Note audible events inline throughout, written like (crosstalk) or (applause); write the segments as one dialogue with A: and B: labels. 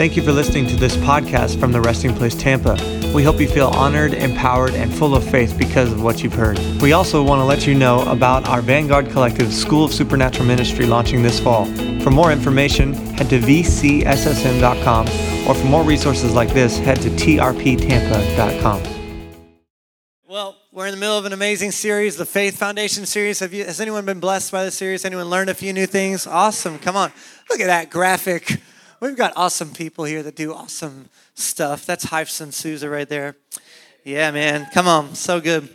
A: Thank you for listening to this podcast from the Resting Place Tampa. We hope you feel honored, empowered, and full of faith because of what you've heard. We also want to let you know about our Vanguard Collective School of Supernatural Ministry launching this fall. For more information, head to vcssm.com, or for more resources like this, head to trptampa.com.
B: Well, we're in the middle of an amazing series, the Faith Foundation series. You, has anyone been blessed by the series? Anyone learned a few new things? Awesome. Come on. Look at that graphic. We've got awesome people here that do awesome stuff. That's Hypes and Souza right there. Yeah, man. Come on. So good.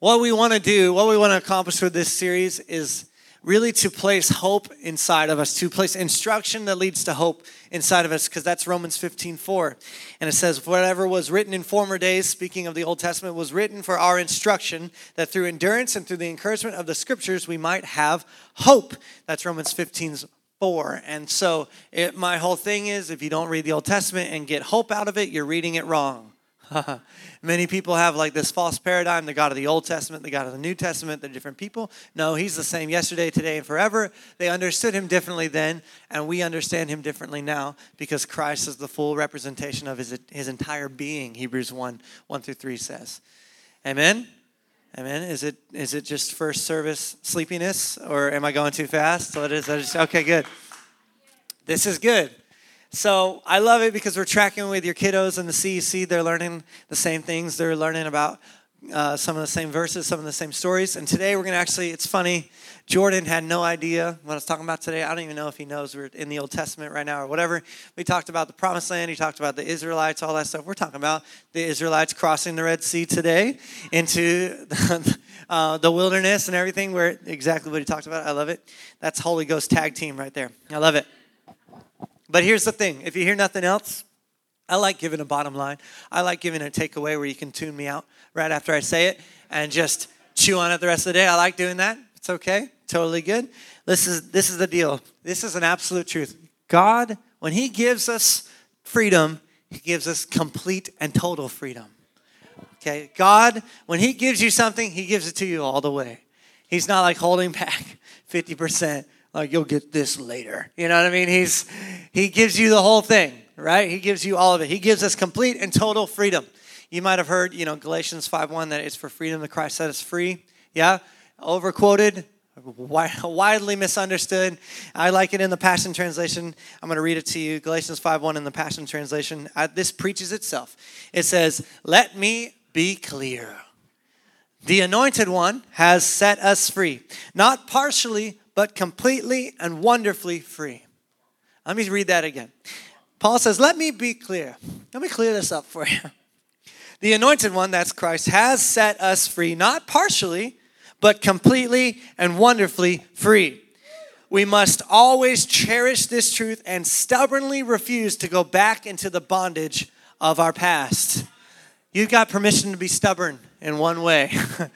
B: What we want to do, what we want to accomplish with this series is really to place hope inside of us, to place instruction that leads to hope inside of us, because that's Romans 15 4. And it says, Whatever was written in former days, speaking of the Old Testament, was written for our instruction, that through endurance and through the encouragement of the scriptures we might have hope. That's Romans 15 4. And so it, my whole thing is if you don't read the Old Testament and get hope out of it, you're reading it wrong. (laughs) Many people have like this false paradigm the God of the Old Testament, the God of the New Testament, they're different people. No, He's the same yesterday, today, and forever. They understood Him differently then, and we understand Him differently now because Christ is the full representation of His, his entire being, Hebrews 1 1 through 3 says. Amen? Amen. Is it is it just first service sleepiness, or am I going too fast? What is that? Okay, good. This is good. So I love it because we're tracking with your kiddos in the CEC. They're learning the same things. They're learning about uh, some of the same verses, some of the same stories. And today we're going to actually, it's funny, Jordan had no idea what I was talking about today. I don't even know if he knows we're in the Old Testament right now or whatever. We talked about the promised land, he talked about the Israelites, all that stuff. We're talking about the Israelites crossing the Red Sea today into the, (laughs) uh, the wilderness and everything, where exactly what he talked about. I love it. That's Holy Ghost tag team right there. I love it. But here's the thing if you hear nothing else, I like giving a bottom line. I like giving a takeaway where you can tune me out right after I say it and just chew on it the rest of the day. I like doing that. It's okay. Totally good. This is this is the deal. This is an absolute truth. God, when he gives us freedom, he gives us complete and total freedom. Okay? God, when he gives you something, he gives it to you all the way. He's not like holding back (laughs) 50% like you'll get this later. You know what I mean? He's he gives you the whole thing, right? He gives you all of it. He gives us complete and total freedom. You might have heard, you know, Galatians 5:1 that it's for freedom that Christ set us free. Yeah? Overquoted, (laughs) widely misunderstood. I like it in the Passion Translation. I'm going to read it to you. Galatians 5:1 in the Passion Translation. this preaches itself. It says, "Let me be clear. The anointed one has set us free, not partially, but completely and wonderfully free. Let me read that again. Paul says, Let me be clear. Let me clear this up for you. The anointed one, that's Christ, has set us free, not partially, but completely and wonderfully free. We must always cherish this truth and stubbornly refuse to go back into the bondage of our past. You've got permission to be stubborn in one way. (laughs)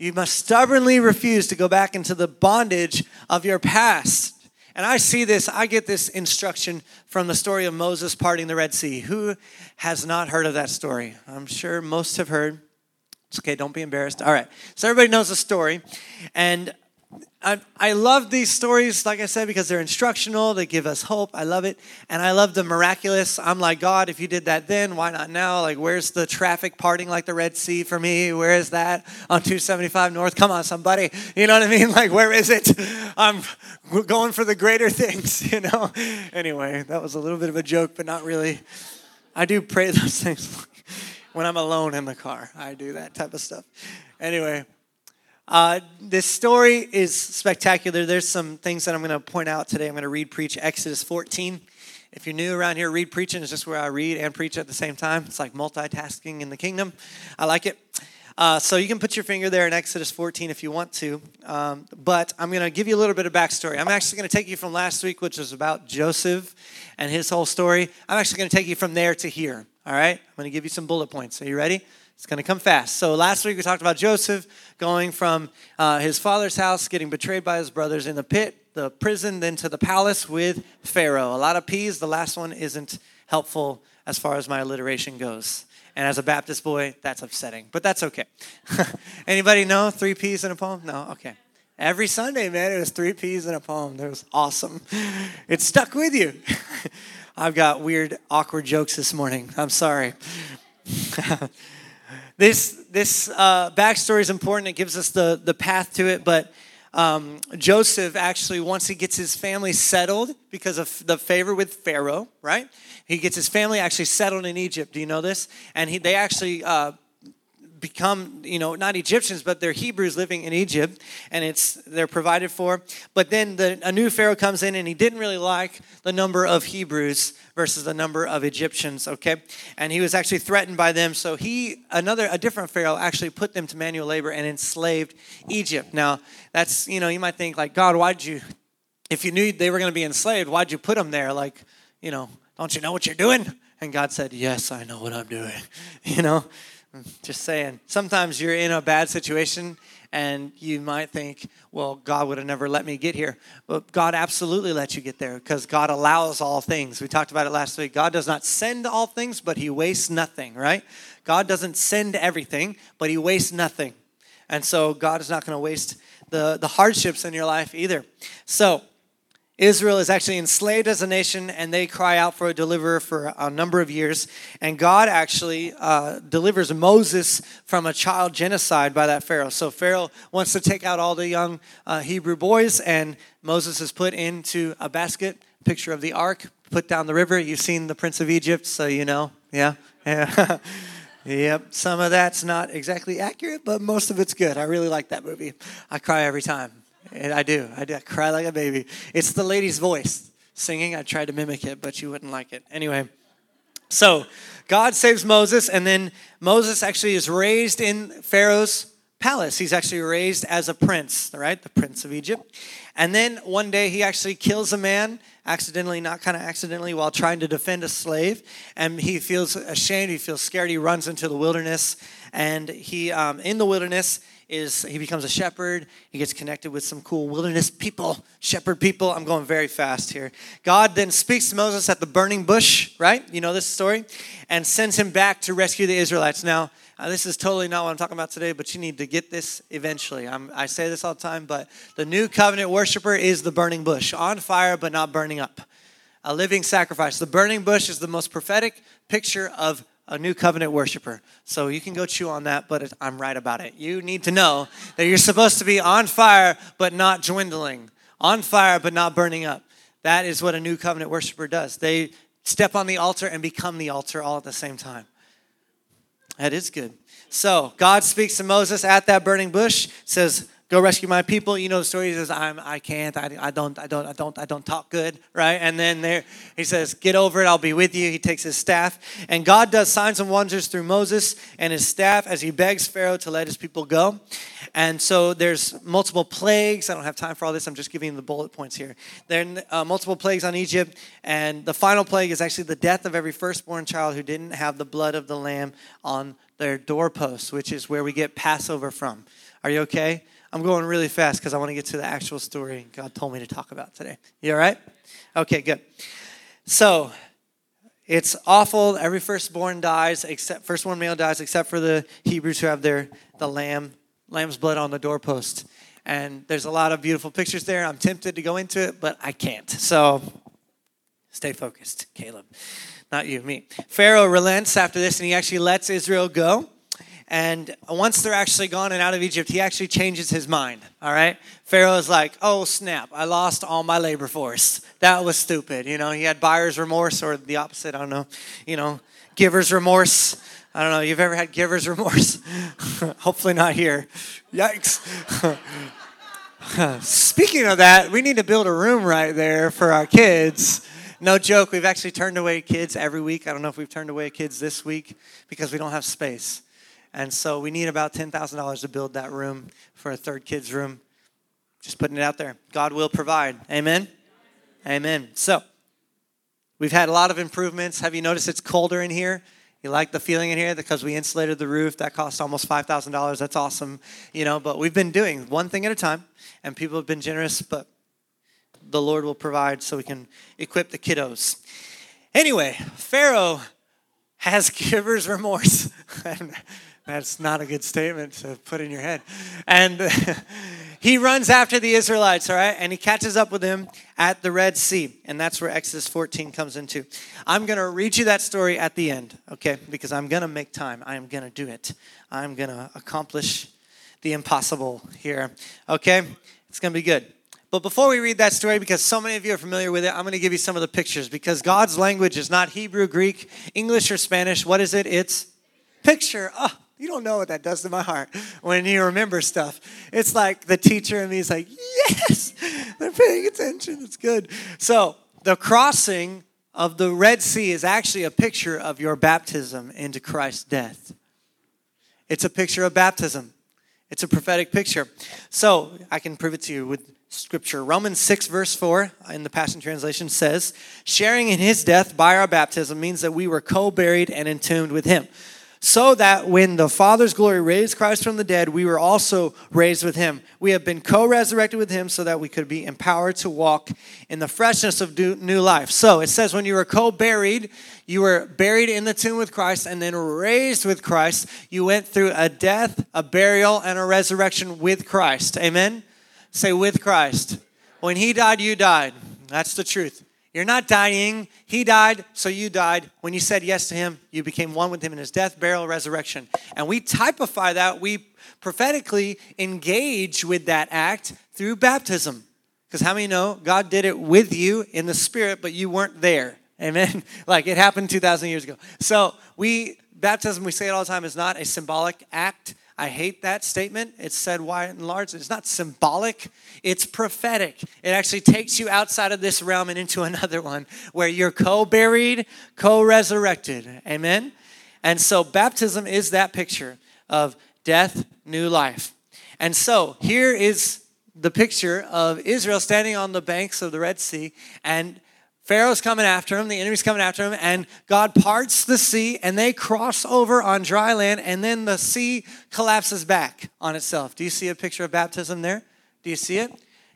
B: You must stubbornly refuse to go back into the bondage of your past. And I see this, I get this instruction from the story of Moses parting the Red Sea. Who has not heard of that story? I'm sure most have heard. It's okay, don't be embarrassed. All right, so everybody knows the story. And I, I love these stories, like I said, because they're instructional. They give us hope. I love it. And I love the miraculous. I'm like, God, if you did that then, why not now? Like, where's the traffic parting like the Red Sea for me? Where is that on 275 North? Come on, somebody. You know what I mean? (laughs) Like, where is it? I'm going for the greater (laughs) things, you know? Anyway, that was a little bit of a joke, but not really. I do pray (laughs) those things when I'm alone in the car. I do that type of stuff. Anyway, uh, this story is spectacular. There's some things that I'm going to point out today. I'm going to read, preach Exodus 14. If you're new around here, read preaching is just where I read and preach at the same time. It's like multitasking in the kingdom. I like it. Uh, so you can put your finger there in Exodus 14 if you want to. Um, but I'm going to give you a little bit of backstory. I'm actually going to take you from last week, which was about Joseph and his whole story. I'm actually going to take you from there to here. All right? I'm going to give you some bullet points. Are you ready? It's going to come fast. So last week we talked about Joseph going from uh, his father's house, getting betrayed by his brothers in the pit, the prison, then to the palace with Pharaoh. A lot of P's. The last one isn't helpful as far as my alliteration goes. And as a Baptist boy, that's upsetting, but that's okay. (laughs) Anybody know three P's in a poem? No? Okay. Every Sunday, man, it was three P's in a poem. That was awesome. (laughs) It stuck with you. (laughs) I've got weird, awkward jokes this morning. I'm sorry. This this uh, backstory is important. It gives us the, the path to it. But um, Joseph actually, once he gets his family settled because of the favor with Pharaoh, right? He gets his family actually settled in Egypt. Do you know this? And he, they actually uh, become, you know, not Egyptians, but they're Hebrews living in Egypt, and it's they're provided for. But then the, a new Pharaoh comes in, and he didn't really like the number of Hebrews versus the number of Egyptians. Okay, and he was actually threatened by them. So he, another, a different Pharaoh, actually put them to manual labor and enslaved Egypt. Now that's, you know, you might think like, God, why'd you, if you knew they were going to be enslaved, why'd you put them there? Like, you know, don't you know what you're doing? And God said, Yes, I know what I'm doing. (laughs) You know, just saying. Sometimes you're in a bad situation and you might think, well, God would have never let me get here. But God absolutely let you get there because God allows all things. We talked about it last week. God does not send all things, but He wastes nothing, right? God doesn't send everything, but He wastes nothing. And so God is not going to waste the, the hardships in your life either. So, Israel is actually enslaved as a nation, and they cry out for a deliverer for a number of years. And God actually uh, delivers Moses from a child genocide by that Pharaoh. So Pharaoh wants to take out all the young uh, Hebrew boys, and Moses is put into a basket. Picture of the ark, put down the river. You've seen the Prince of Egypt, so you know. Yeah, yeah. (laughs) Yep, some of that's not exactly accurate, but most of it's good. I really like that movie. I cry every time. And I do. I do. I cry like a baby. It's the lady's voice singing. I tried to mimic it, but you wouldn't like it. Anyway, so God saves Moses, and then Moses actually is raised in Pharaoh's palace. He's actually raised as a prince, right? The prince of Egypt. And then one day he actually kills a man, accidentally, not kind of accidentally, while trying to defend a slave. And he feels ashamed, he feels scared, he runs into the wilderness. And he, um, in the wilderness, is he becomes a shepherd. He gets connected with some cool wilderness people, shepherd people. I'm going very fast here. God then speaks to Moses at the burning bush, right? You know this story, and sends him back to rescue the Israelites. Now, uh, this is totally not what I'm talking about today, but you need to get this eventually. I'm, I say this all the time, but the new covenant worshiper is the burning bush, on fire but not burning up, a living sacrifice. The burning bush is the most prophetic picture of a new covenant worshiper. So you can go chew on that, but I'm right about it. You need to know that you're supposed to be on fire but not dwindling, on fire but not burning up. That is what a new covenant worshiper does. They step on the altar and become the altar all at the same time. That is good. So God speaks to Moses at that burning bush, says, Go rescue my people. You know the story. He says, I'm, I can't, I, I don't, I don't, I don't, I don't talk good, right? And then there, he says, Get over it, I'll be with you. He takes his staff. And God does signs and wonders through Moses and his staff as he begs Pharaoh to let his people go. And so there's multiple plagues. I don't have time for all this. I'm just giving the bullet points here. There are uh, multiple plagues on Egypt. And the final plague is actually the death of every firstborn child who didn't have the blood of the lamb on their doorposts, which is where we get Passover from. Are you okay? I'm going really fast because I want to get to the actual story God told me to talk about today. You all right? Okay, good. So it's awful. Every firstborn dies, except firstborn male dies, except for the Hebrews who have their the lamb, lamb's blood on the doorpost. And there's a lot of beautiful pictures there. I'm tempted to go into it, but I can't. So stay focused, Caleb. Not you, me. Pharaoh relents after this and he actually lets Israel go. And once they're actually gone and out of Egypt, he actually changes his mind. All right? Pharaoh is like, oh, snap, I lost all my labor force. That was stupid. You know, he had buyer's remorse or the opposite. I don't know. You know, giver's remorse. I don't know. You've ever had giver's remorse? (laughs) Hopefully not here. Yikes. (laughs) Speaking of that, we need to build a room right there for our kids. No joke, we've actually turned away kids every week. I don't know if we've turned away kids this week because we don't have space. And so we need about $10,000 to build that room for a third kids room. Just putting it out there. God will provide. Amen. Amen. So, we've had a lot of improvements. Have you noticed it's colder in here? You like the feeling in here because we insulated the roof. That cost almost $5,000. That's awesome. You know, but we've been doing one thing at a time and people have been generous, but the Lord will provide so we can equip the kiddos. Anyway, Pharaoh has (laughs) giver's remorse. (laughs) That's not a good statement to put in your head. And (laughs) he runs after the Israelites, all right? And he catches up with them at the Red Sea. And that's where Exodus 14 comes into. I'm going to read you that story at the end, okay? Because I'm going to make time. I am going to do it. I'm going to accomplish the impossible here, okay? It's going to be good. But before we read that story, because so many of you are familiar with it, I'm going to give you some of the pictures because God's language is not Hebrew, Greek, English, or Spanish. What is it? It's picture. Oh, you don't know what that does to my heart when you remember stuff. It's like the teacher and me is like, yes, they're paying attention. It's good. So the crossing of the Red Sea is actually a picture of your baptism into Christ's death. It's a picture of baptism. It's a prophetic picture. So I can prove it to you with scripture. Romans 6, verse 4 in the Passion Translation says, Sharing in his death by our baptism means that we were co buried and entombed with him so that when the Father's glory raised Christ from the dead, we were also raised with him. We have been co resurrected with him so that we could be empowered to walk in the freshness of new life. So it says when you were co buried, you were buried in the tomb with Christ and then raised with Christ. You went through a death, a burial, and a resurrection with Christ. Amen? Say, with Christ. When he died, you died. That's the truth. You're not dying. He died, so you died. When you said yes to him, you became one with him in his death, burial, resurrection. And we typify that, we prophetically engage with that act through baptism. Because how many know God did it with you in the spirit, but you weren't there? Amen. (laughs) like it happened 2,000 years ago. So we, baptism, we say it all the time, is not a symbolic act I hate that statement. It's said wide and large. It's not symbolic, it's prophetic. It actually takes you outside of this realm and into (laughs) another one where you're co buried, co resurrected. Amen? And so baptism is that picture of death, new life. And so here is the picture of Israel standing on the banks of the Red Sea and Pharaoh's coming after him, the enemy's coming after him, and God parts the sea and they cross over on dry land, and then the sea collapses back on itself. Do you see a picture of baptism there? Do you see it?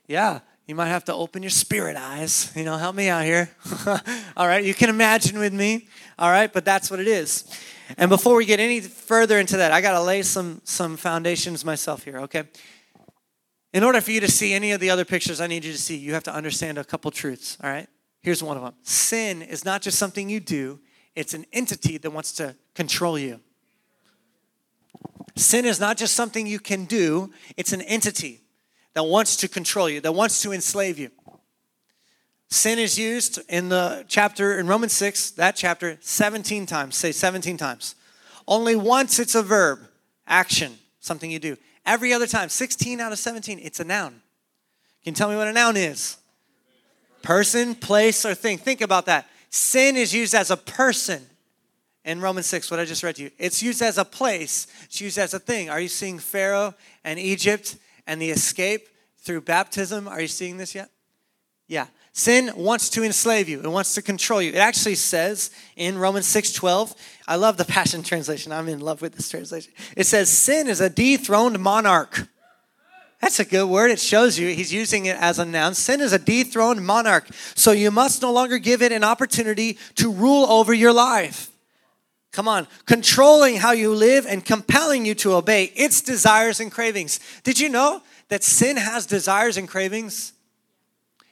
B: Yeah. You might have to open your spirit eyes. You know, help me out here. (laughs) All right, you can imagine with me. All right, but that's what it is. And before we get any further into that, I got to lay some some foundations myself here, okay? In order for you to see any of the other pictures I need you to see, you have to understand a couple truths, all right? Here's one of them sin is not just something you do, it's an entity that wants to control you. Sin is not just something you can do, it's an entity that wants to control you, that wants to enslave you. Sin is used in the chapter in Romans 6, that chapter, 17 times. Say 17 times. Only once it's a verb, action, something you do. Every other time, 16 out of 17, it's a noun. Can you tell me what a noun is? Person, place, or thing. Think about that. Sin is used as a person in Romans 6, what I just read to you. It's used as a place, it's used as a thing. Are you seeing Pharaoh and Egypt and the escape through baptism? Are you seeing this yet? Yeah. Sin wants to enslave you. It wants to control you. It actually says in Romans 6:12, I love the Passion translation. I'm in love with this translation. It says sin is a dethroned monarch. That's a good word. It shows you he's using it as a noun. Sin is a dethroned monarch. So you must no longer give it an opportunity to rule over your life. Come on, controlling how you live and compelling you to obey its desires and cravings. Did you know that sin has desires and cravings?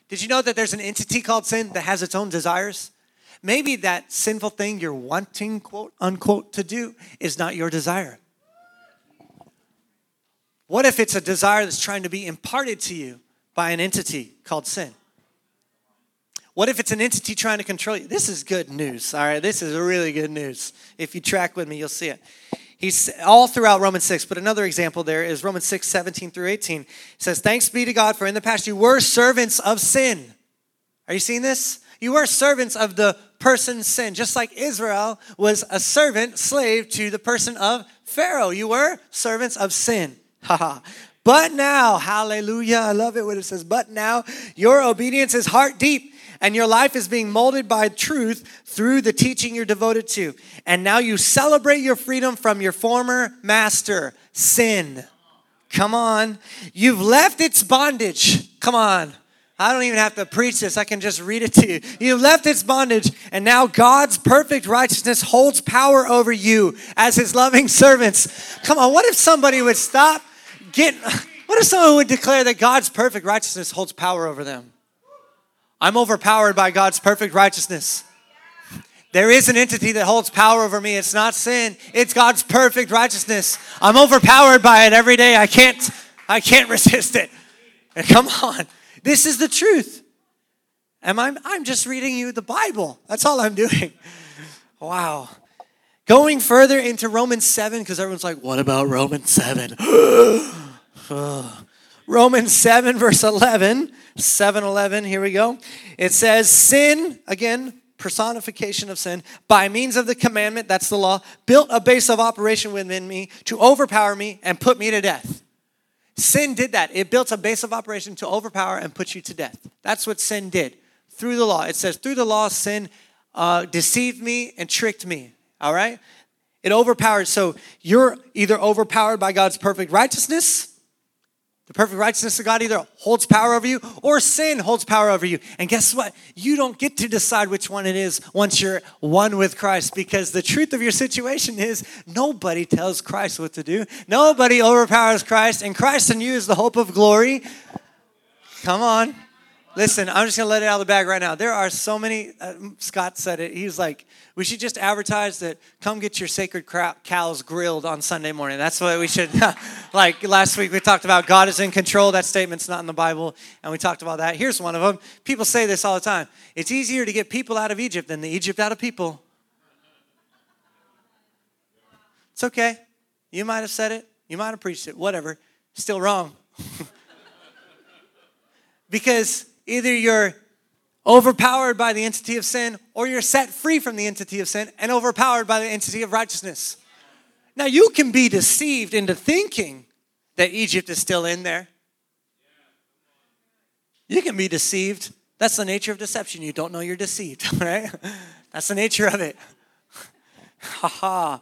B: Did you know that there's an entity called sin that has its own desires? Maybe that sinful thing you're wanting, quote unquote, to do is not your desire. What if it's a desire that's trying to be imparted to you by an entity called sin? What if it's an entity trying to control you? This is good news, all right? This is really good news. If you track with me, you'll see it. He's all throughout Romans 6, but another example there is Romans 6, 17 through 18. It says, Thanks be to God, for in the past you were servants of sin. Are you seeing this? You were servants of the person's sin, just like Israel was a servant, slave to the person of Pharaoh. You were servants of sin. (laughs) but now, hallelujah, I love it when it says, but now your obedience is heart deep and your life is being molded by truth through the teaching you're devoted to. And now you celebrate your freedom from your former master, sin. Come on. You've left its bondage. Come on. I don't even have to preach this. I can just read it to you. You left its bondage, and now God's perfect righteousness holds power over you as his loving servants. Come on, what if somebody would stop get What if someone would declare that God's perfect righteousness holds power over them? I'm overpowered by God's perfect righteousness. There is an entity that holds power over me. It's not sin. It's God's perfect righteousness. I'm overpowered by it every day. I can't I can't (laughs) resist it. And come on. This is the truth. Am I I'm just reading you the Bible. That's all I'm doing. (laughs) Wow. Going further into Romans 7 because everyone's like, "What about Romans 7?" (sighs) Romans 7 verse 11, 7 11, here we go. It says, "Sin, again, personification of sin, by means of the commandment, that's the law, built a base of operation within me to overpower me and put me to death. Sin did that. It built a base of operation to overpower and put you to death. That's what sin did through the law. It says, through the law, sin uh, deceived me and tricked me. All right? It overpowers. So you're either overpowered by God's perfect righteousness the perfect righteousness of God either holds power over you or sin holds power over you. And guess what? You don't get to decide which one it is once you're one with Christ because the truth of your situation is nobody tells Christ what to do. Nobody overpowers Christ, and Christ in you is the hope of glory. Come on. Listen, I'm just going to let it out of the bag right now. There are so many, uh, Scott said it. He's like, we should just advertise that come get your sacred cows grilled on Sunday morning. That's what we should, (laughs) like last week we talked about God is in control. That statement's not in the Bible, and we talked about that. Here's one of them. People say this all the time it's easier to get people out of Egypt than the Egypt out of people. It's okay. You might have said it, you might have preached it, whatever. Still wrong. (laughs) because Either you're overpowered by the entity of sin or you're set free from the entity of sin and overpowered by the entity of righteousness. Now, you can be deceived into thinking that Egypt is still in there. You can be deceived. That's the nature of deception. You don't know you're deceived, (laughs) right? That's the nature of it. (laughs) Ha ha.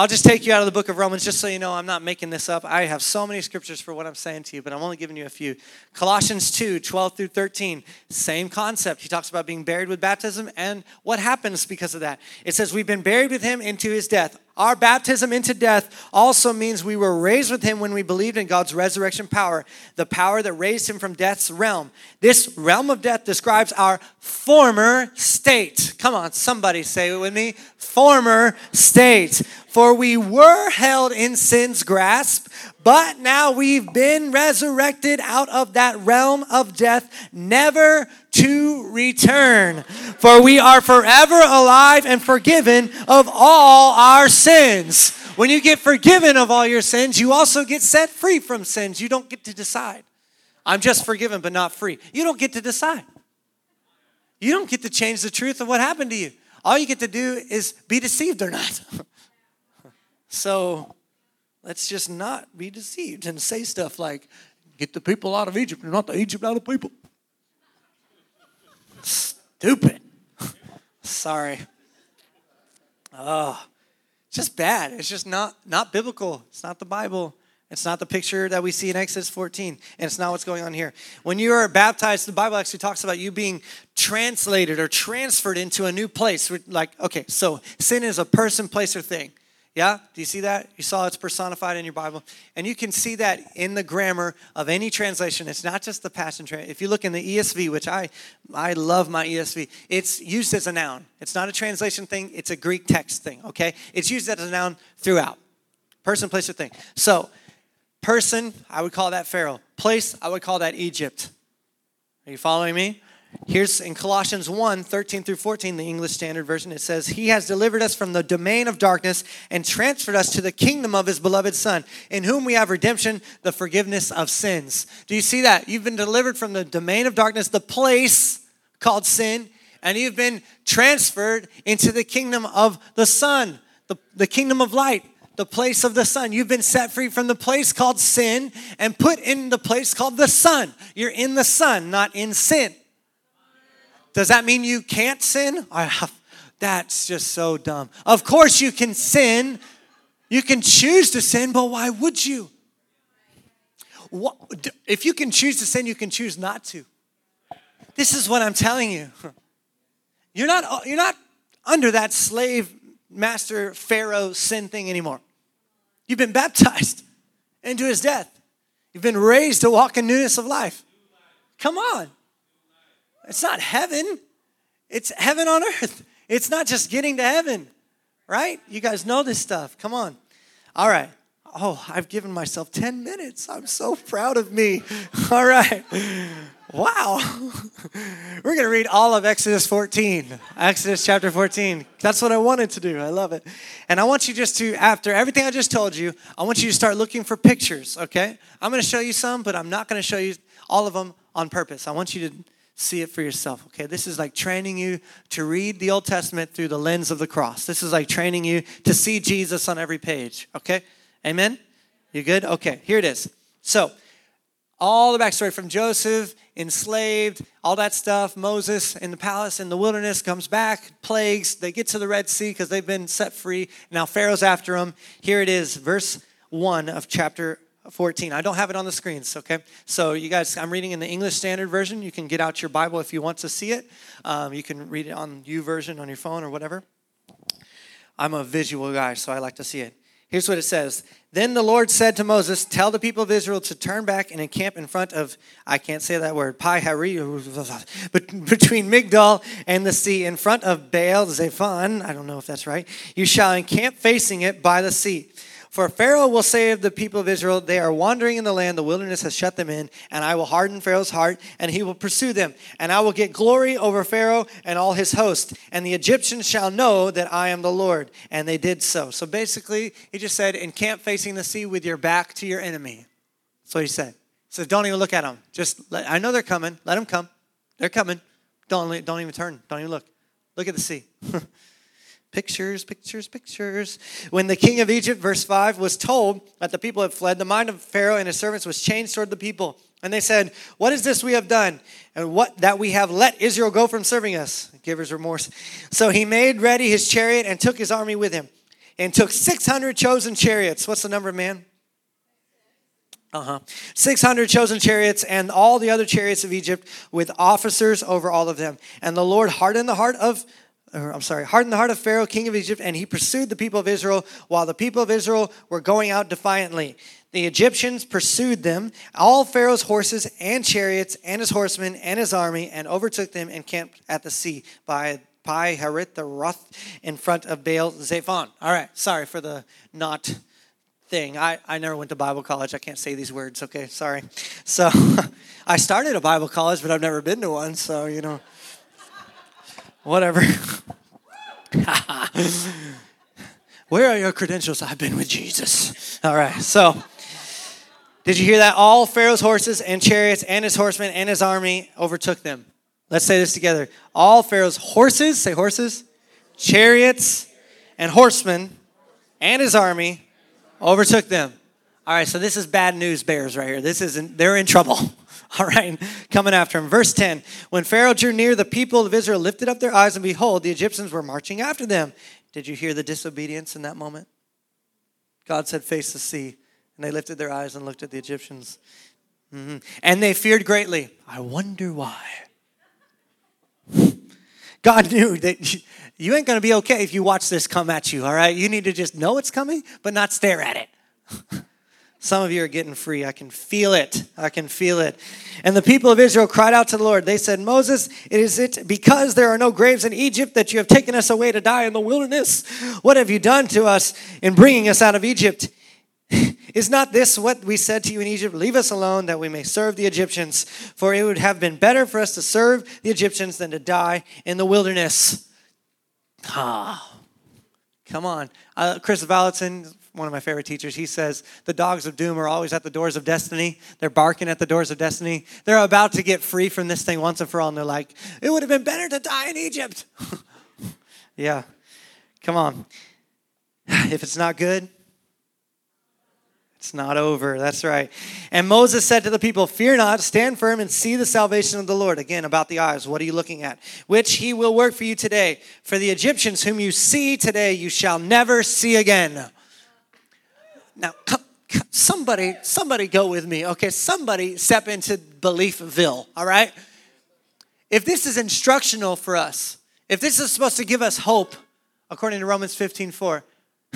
B: I'll just take you out of the book of Romans just so you know I'm not making this up. I have so many scriptures for what I'm saying to you, but I'm only giving you a few. Colossians 2 12 through 13, same concept. He talks about being buried with baptism and what happens because of that. It says, We've been buried with him into his death. Our baptism into death also means we were raised with him when we believed in God's resurrection power, the power that raised him from death's realm. This realm of death describes our former state. Come on, somebody say it with me. Former state. For we were held in sin's grasp, but now we've been resurrected out of that realm of death, never to return. For we are forever alive and forgiven of all our sins. When you get forgiven of all your sins, you also get set free from sins. You don't get to decide. I'm just forgiven, but not free. You don't get to decide. You don't get to change the truth of what happened to you. All you get to do is be deceived or not. (laughs) so let's just not be deceived and say stuff like, get the people out of Egypt not the Egypt out of people. Stupid. Sorry. Oh, just bad. It's just not not biblical. It's not the Bible. It's not the picture that we see in Exodus 14, and it's not what's going on here. When you are baptized, the Bible actually talks about you being translated or transferred into a new place. Like, okay, so sin is a person, place, or thing. Yeah? Do you see that? You saw it's personified in your Bible. And you can see that in the grammar of any translation. It's not just the Passion Translation. If you look in the ESV, which I, I love my ESV, it's used as a noun. It's not a translation thing, it's a Greek text thing, okay? It's used as a noun throughout. Person, place, or thing. So, person, I would call that Pharaoh. Place, I would call that Egypt. Are you following me? Here's in Colossians 1 13 through 14, the English Standard Version, it says, He has delivered us from the domain of darkness and transferred us to the kingdom of His beloved Son, in whom we have redemption, the forgiveness of sins. Do you see that? You've been delivered from the domain of darkness, the place called sin, and you've been transferred into the kingdom of the Son, the, the kingdom of light the place of the Son. You've been set free from the place called sin and put in the place called the Son. You're in the Son, not in sin. Does that mean you can't sin? (laughs) That's just so dumb. Of course, you can sin. You can choose to sin, but why would you? if you can choose to sin, you can choose not to. This is what I'm telling you. (laughs) You're not, uh, you're not under that slave master Pharaoh sin thing anymore. You've been baptized (laughs) into his death. You've been raised to walk in newness of life. Come on. It's not heaven, it's heaven on earth. It's not just getting to heaven, right? You guys know this stuff. Come on. All right. Oh, I've given myself 10 minutes. I'm so proud of me. (laughs) All right. Wow. (laughs) We're going to read all of Exodus 14, Exodus chapter 14. That's what I wanted to do. I love it. And I want you just to, after everything I just told you, I want you to start looking for pictures, okay? I'm going to show you some, but I'm not going to show you all of them on purpose. I want you to see it for yourself, okay? This is like training you to read the Old Testament through the lens of the cross. This is like training you to see Jesus on every page, okay? Amen? You good? Okay, here it is. So, all the backstory from Joseph, enslaved, all that stuff. Moses in the palace in the wilderness comes back, plagues. They get to the Red Sea because they've been set free. Now Pharaoh's after them. Here it is, verse 1 of chapter 14. I don't have it on the screens, okay? So, you guys, I'm reading in the English Standard Version. You can get out your Bible if you want to see it. Um, you can read it on YouVersion on your phone or whatever. I'm a visual guy, so I like to see it. Here's what it says Then the Lord said to Moses, Tell the people of Israel to turn back and encamp in front of, I can't say that word, Pi (laughs) between Migdol and the sea, in front of Baal Zephon. I don't know if that's right. You shall encamp facing it by the sea. For Pharaoh will say of the people of Israel, They are wandering in the land, the wilderness has shut them in, and I will harden Pharaoh's heart, and he will pursue them. And I will get glory over Pharaoh and all his host. And the Egyptians shall know that I am the Lord. And they did so. So basically, he just said, Encamp facing the sea with your back to your enemy. That's what he said. He said, Don't even look at them. Just, let, I know they're coming. Let them come. They're coming. Don't, don't even turn. Don't even look. Look at the sea. (laughs) Pictures, pictures, pictures. When the king of Egypt, verse 5, was told that the people had fled, the mind of Pharaoh and his servants was changed toward the people. And they said, What is this we have done? And what that we have let Israel go from serving us? Giver's remorse. So he made ready his chariot and took his army with him and took 600 chosen chariots. What's the number, man? Uh huh. 600 chosen chariots and all the other chariots of Egypt with officers over all of them. And the Lord hardened the heart of or I'm sorry, hardened the heart of Pharaoh, king of Egypt, and he pursued the people of Israel while the people of Israel were going out defiantly. The Egyptians pursued them, all Pharaoh's horses and chariots and his horsemen and his army, and overtook them and camped at the sea by Pi Harit the Roth in front of Baal Zephon. All right, sorry for the not thing. I, I never went to Bible college. I can't say these words, okay? Sorry. So (laughs) I started a Bible college, but I've never been to one, so, you know whatever. (laughs) Where are your credentials? I've been with Jesus. All right, so did you hear that? All Pharaoh's horses and chariots and his horsemen and his army overtook them. Let's say this together. All Pharaoh's horses, say horses, chariots, and horsemen and his army overtook them. All right, so this is bad news bears right here. This isn't, they're in trouble. (laughs) All right, coming after him. Verse 10 When Pharaoh drew near, the people of Israel lifted up their eyes, and behold, the Egyptians were marching after them. Did you hear the disobedience in that moment? God said, Face the sea. And they lifted their eyes and looked at the Egyptians. Mm-hmm. And they feared greatly. I wonder why. (laughs) God knew that (laughs) you ain't going to be okay if you watch this come at you, all right? You need to just know it's coming, but not stare at it. Some of you are getting free. I can feel it. I can feel it. And the people of Israel cried out to the Lord. They said, Moses, is it because there are no graves in Egypt that you have taken us away to die in the wilderness? What have you done to us in bringing us out of Egypt? (laughs) Is not this what we said to you in Egypt? Leave us alone that we may serve the Egyptians. For it would have been better for us to serve the Egyptians than to die in the wilderness. Ah, come on. Uh, Kris Vallotton, one of my favorite teachers, he says, The dogs of doom are always at the doors of destiny. They're barking at the doors of destiny. They're about to get free from this thing once and for all. And they're like, It would have been better to die in Egypt. (laughs) yeah. Come on. (sighs) If it's not good, it's not over. That's right. And Moses said to the people, Fear not, stand firm and see the salvation of the Lord. Again, about the eyes. What are you looking at? Which he will work for you today. For the Egyptians whom you see today, you shall never see again. Now, somebody, somebody go with me. Okay, somebody step into beliefville. All right. If this is instructional for us, if this is supposed to give us hope, according to Romans 15 4, (laughs)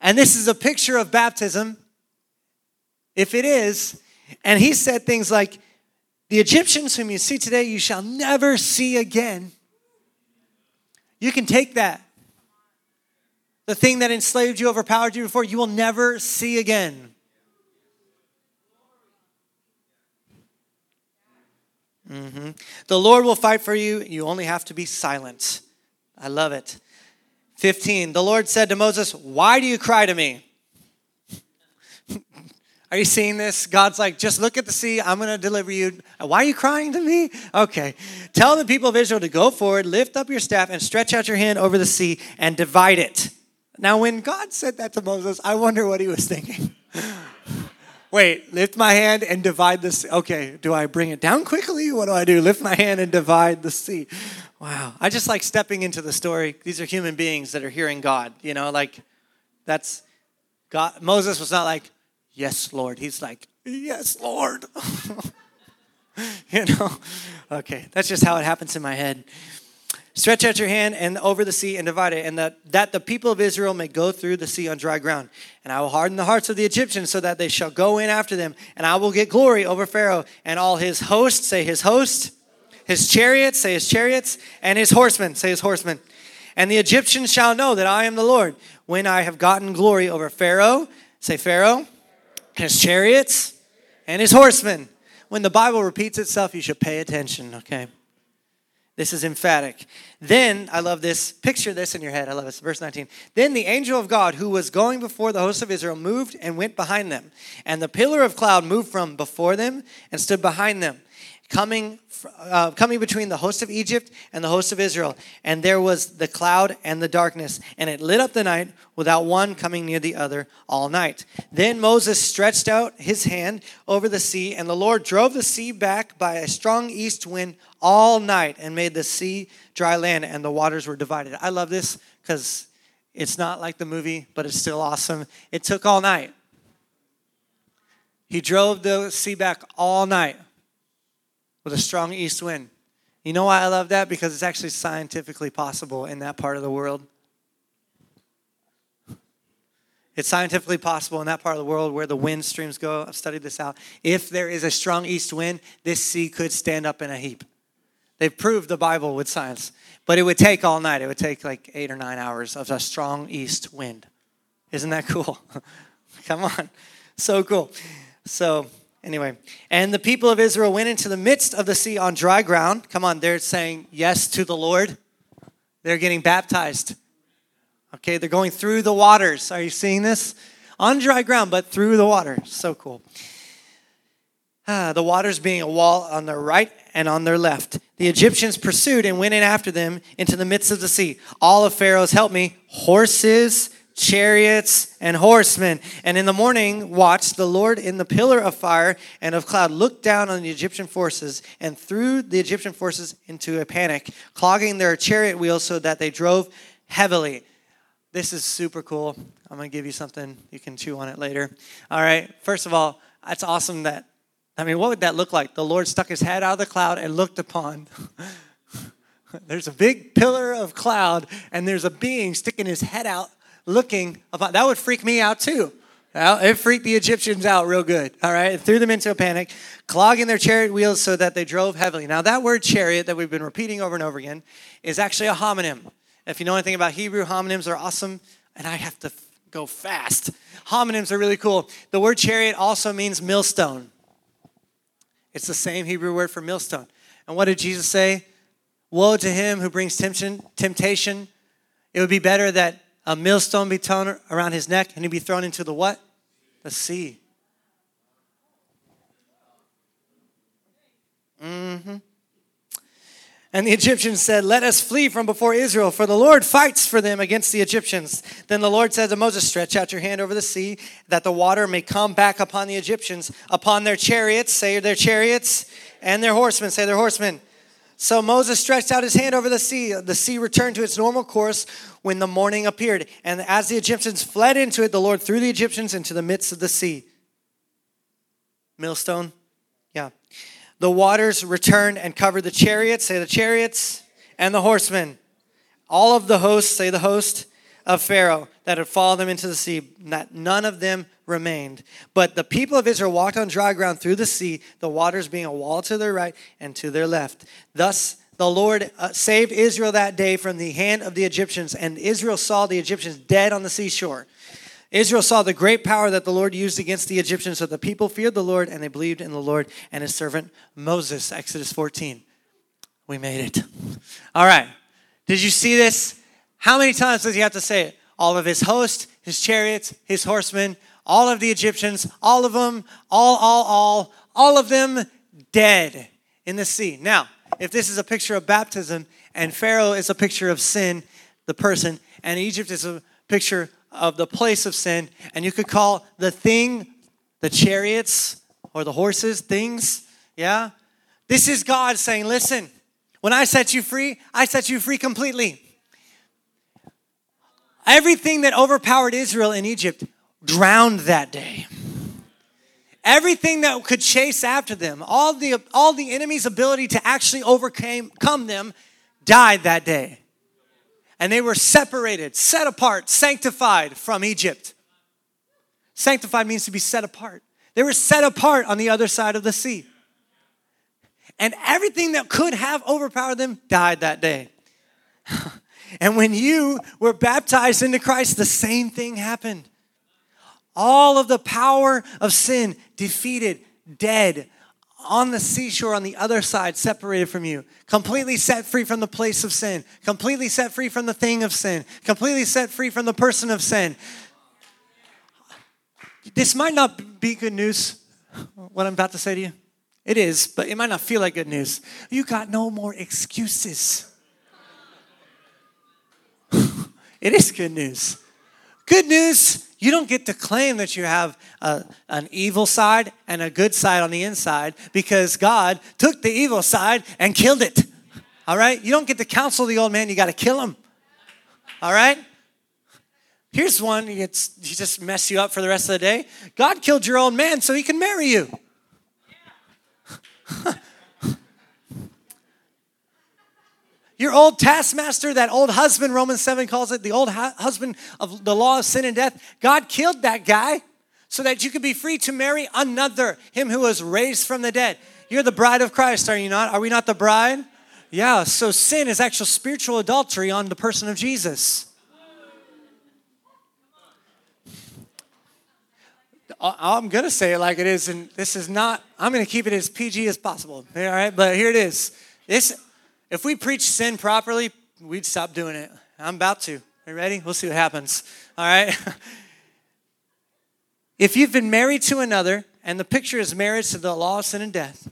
B: and this is a picture of baptism, If it is, and he said things like, The Egyptians whom you see today, you shall never see again. You can take that. The thing that enslaved you, overpowered you before, you will never see again. Mm-hmm. The Lord will fight for you. You only have to be silent. I love it. 15. The Lord said to Moses, Why do you cry to me? (laughs) Are you seeing this? God's like, just look at the sea. I'm going to deliver you. Why are you crying to me? Okay. Tell the people of Israel to go forward, lift up your staff, and stretch out your hand over the sea and divide it. Now, when God said that to Moses, I wonder what he was thinking. (laughs) Wait, lift my hand and divide the sea. Okay, do I bring it down quickly? What do I do? Lift my hand and divide the sea. Wow. I just like stepping into the story. These are human beings that are hearing God. You know, like that's God. Moses was not like, Yes, Lord. He's like, Yes, Lord. (laughs) you know? Okay, that's just how it happens in my head. Stretch out your hand and over the sea and divide it, and that, that the people of Israel may go through the sea on dry ground. And I will harden the hearts of the Egyptians so that they shall go in after them, and I will get glory over Pharaoh and all his hosts, say his host, his chariots, say his chariots, and his horsemen, say his horsemen. And the Egyptians shall know that I am the Lord when I have gotten glory over Pharaoh, say Pharaoh, his chariots, and his horsemen. When the Bible repeats itself, you should pay attention, okay? This is emphatic. Then, I love this. Picture this in your head. I love this. Verse 19. Then the angel of God, who was going before the host of Israel, moved and went behind them. And the pillar of cloud moved from before them and stood behind them coming, uh, coming between the host of Egypt and the host of Israel. And there was the cloud and the darkness, and it lit up the night without one coming near the other all night. Then Moses stretched out his hand over the sea, and the Lord drove the sea back by a strong east wind all night and made the sea dry land, and the waters were divided. I love this because it's not like the movie, but it's still awesome. It took all night. He drove the sea back all night with a strong east wind. You know why I love that? Because it's actually scientifically possible in that part of the world. It's scientifically possible in that part of the world where the wind streams go. I've studied this out. If there is a strong east wind, this sea could stand up in a heap. They've proved the Bible with science, but it would take all night. It would take like eight or nine hours of a strong east wind. Isn't that cool? (laughs) Come on. So cool. So, Anyway, and the people of Israel went into the midst of the sea on dry ground. Come on, they're saying yes to the Lord. They're getting baptized. Okay, they're going through the waters. Are you seeing this? On dry ground, but through the water. So cool. Ah, the waters being a wall on their right and on their left. The Egyptians pursued and went in after them into the midst of the sea. All of Pharaoh's, help me, horses, chariots, and horsemen. And in the morning watch, the Lord in the pillar of fire and of cloud looked down on the Egyptian forces and threw the Egyptian forces into a panic, clogging their chariot wheels so that they drove heavily. This is super cool. I'm going to give you something. You can chew on it later. All right. First of all, it's awesome that, I mean, what would that look like? The Lord stuck his head out of the cloud and looked upon. (laughs) there's a big pillar of cloud, and there's a being sticking his head out looking upon. That would freak me out too. It freaked the Egyptians out real good. All right, it threw them into a panic, clogging their chariot wheels so that they drove heavily. Now, that word chariot that we've been repeating over and over again is actually a homonym. If you know anything about Hebrew, homonyms are awesome, and I have to go fast. Homonyms are really cool. The word chariot also means millstone. It's the same Hebrew word for millstone. And what did Jesus say? Woe to him who brings temptation. It would be better that a millstone be thrown around his neck and he'd be thrown into the what? The sea. Mm-hmm. And the Egyptians said, Let us flee from before Israel, for the Lord fights for them against the Egyptians. Then the Lord said to Moses, Stretch out your hand over the sea, that the water may come back upon the Egyptians, upon their chariots, say their chariots, and their horsemen, say their horsemen. So Moses stretched out his hand over the sea. The sea returned to its normal course when the morning appeared. And as the Egyptians fled into it, the Lord threw the Egyptians into the midst of the sea. Millstone? Yeah. The waters returned and covered the chariots, say the chariots, and the horsemen. All of the hosts, say the host, of Pharaoh that had followed them into the sea, that none of them remained. But the people of Israel walked on dry ground through the sea, the waters being a wall to their right and to their left. Thus the Lord uh, saved Israel that day from the hand of the Egyptians, and Israel saw the Egyptians dead on the seashore. Israel saw the great power that the Lord used against the Egyptians, so the people feared the Lord and they believed in the Lord and his servant Moses. Exodus 14. We made it. All right. Did you see this? How many times does he have to say it? All of his host, his chariots, his horsemen, all of the Egyptians, all of them, all, all, all, all of them dead in the sea. Now, if this is a picture of baptism and Pharaoh is a picture of sin, the person, and Egypt is a picture of the place of sin, and you could call the thing the chariots or the horses things, yeah? This is God saying, listen, when I set you free, I set you free completely. Everything that overpowered Israel in Egypt drowned that day. Everything that could chase after them, all the, all the enemy's ability to actually overcome them, died that day. And they were separated, set apart, sanctified from Egypt. Sanctified means to be set apart. They were set apart on the other side of the sea. And everything that could have overpowered them died that day. (laughs) and when you were baptized into Christ, the same thing happened. All of the power of sin defeated, dead, on the seashore on the other side, separated from you, completely set free from the place of sin, completely set free from the thing of sin, completely set free from the person of sin. This might not be good news, what I'm about to say to you. It is, but it might not feel like good news. You got no more excuses. (laughs) it is good news. Good news, you don't get to claim that you have a, an evil side and a good side on the inside because God took the evil side and killed it. All right? You don't get to counsel the old man, you got to kill him. All right? Here's one, gets, he just mess you up for the rest of the day. God killed your old man so he can marry you. (laughs) Your old taskmaster, that old husband, Romans 7 calls it, the old husband of the law of sin and death, God killed that guy so that you could be free to marry another, him who was raised from the dead. You're the bride of Christ, are you not? Are we not the bride? Yeah, so sin is actual spiritual adultery on the person of Jesus. I'm going to say it like it is, and this is not, I'm going to keep it as PG as possible. All right, but here it is. This if we preach sin properly, we'd stop doing it. I'm about to. Are you ready? We'll see what happens. All right? (laughs) if you've been married to another, and the picture is marriage to the law of sin and death,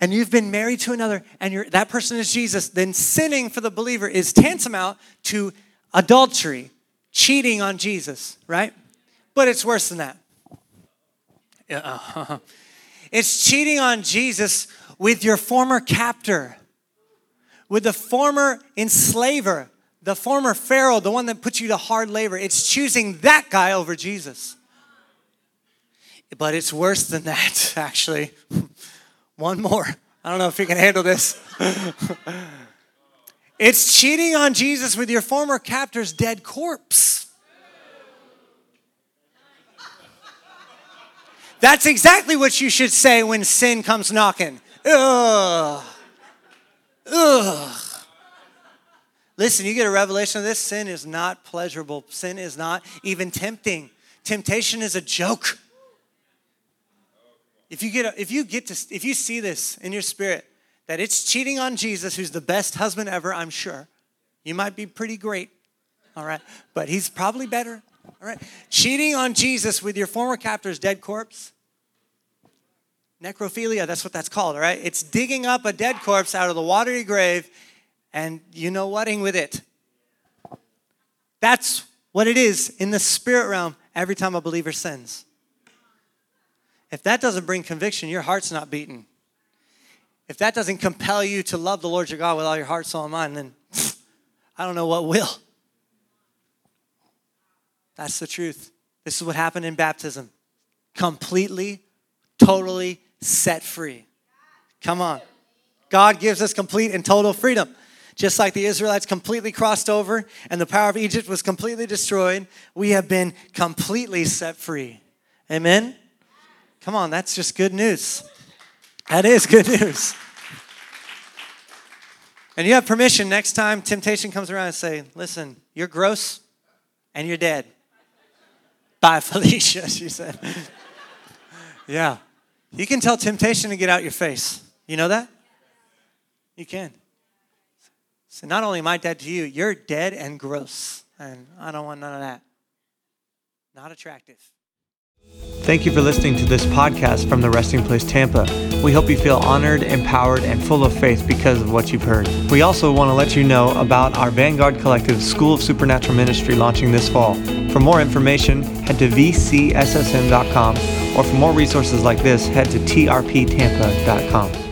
B: and you've been married to another, and that person is Jesus, then sinning for the believer is tantamount to adultery, cheating on Jesus, right? But it's worse than that. Uh, (laughs) it's cheating on Jesus with your former captor, with the former enslaver, the former Pharaoh, the one that put you to hard labor. It's choosing that guy over Jesus. But it's worse than that, (laughs) actually. One more. I don't know if you can handle this. (laughs) it's cheating on Jesus with your former captor's dead corpse. That's exactly what you should say when sin comes knocking. Ugh. Ugh. Listen, you get a revelation of this sin is not pleasurable. Sin is not even tempting. Temptation is a joke. If you get a, if you get to if you see this in your spirit that it's cheating on Jesus who's the best husband ever, I'm sure. You might be pretty great. All right, but he's probably better. All right. Cheating on Jesus with your former captor's dead corpse Necrophilia, that's what that's called, all right? It's digging up a dead corpse out of the watery grave and you know whating with it. That's what it is in the spirit realm every time a believer sins. If that doesn't bring conviction, your heart's not beaten. If that doesn't compel you to love the Lord your God with all your heart, soul, and mind, then (laughs) I don't know what will. That's the truth. This is what happened in baptism. Completely, totally set free. Come on. God gives us complete and total freedom. Just like the Israelites completely crossed over and the power of Egypt was completely destroyed, we have been completely set free. Amen? Come on, that's just good news. That is good news. And you have permission next time temptation comes around and say, listen, you're gross and you're dead. Bye, Felicia, (laughs) she said. (laughs) yeah. You can tell temptation to get out your face. You know that? You can. So not only am I dead to you, you're dead and gross. And I don't want none of that. Not attractive.
A: Thank you for listening to this podcast from the Resting Place Tampa. We hope you feel honored, empowered, and full of faith because of what you've heard. We also want to let you know about our Vanguard Collective School of Supernatural Ministry launching this fall. For more information, head to vcssm.com, or for more resources like this, head to trptampa.com.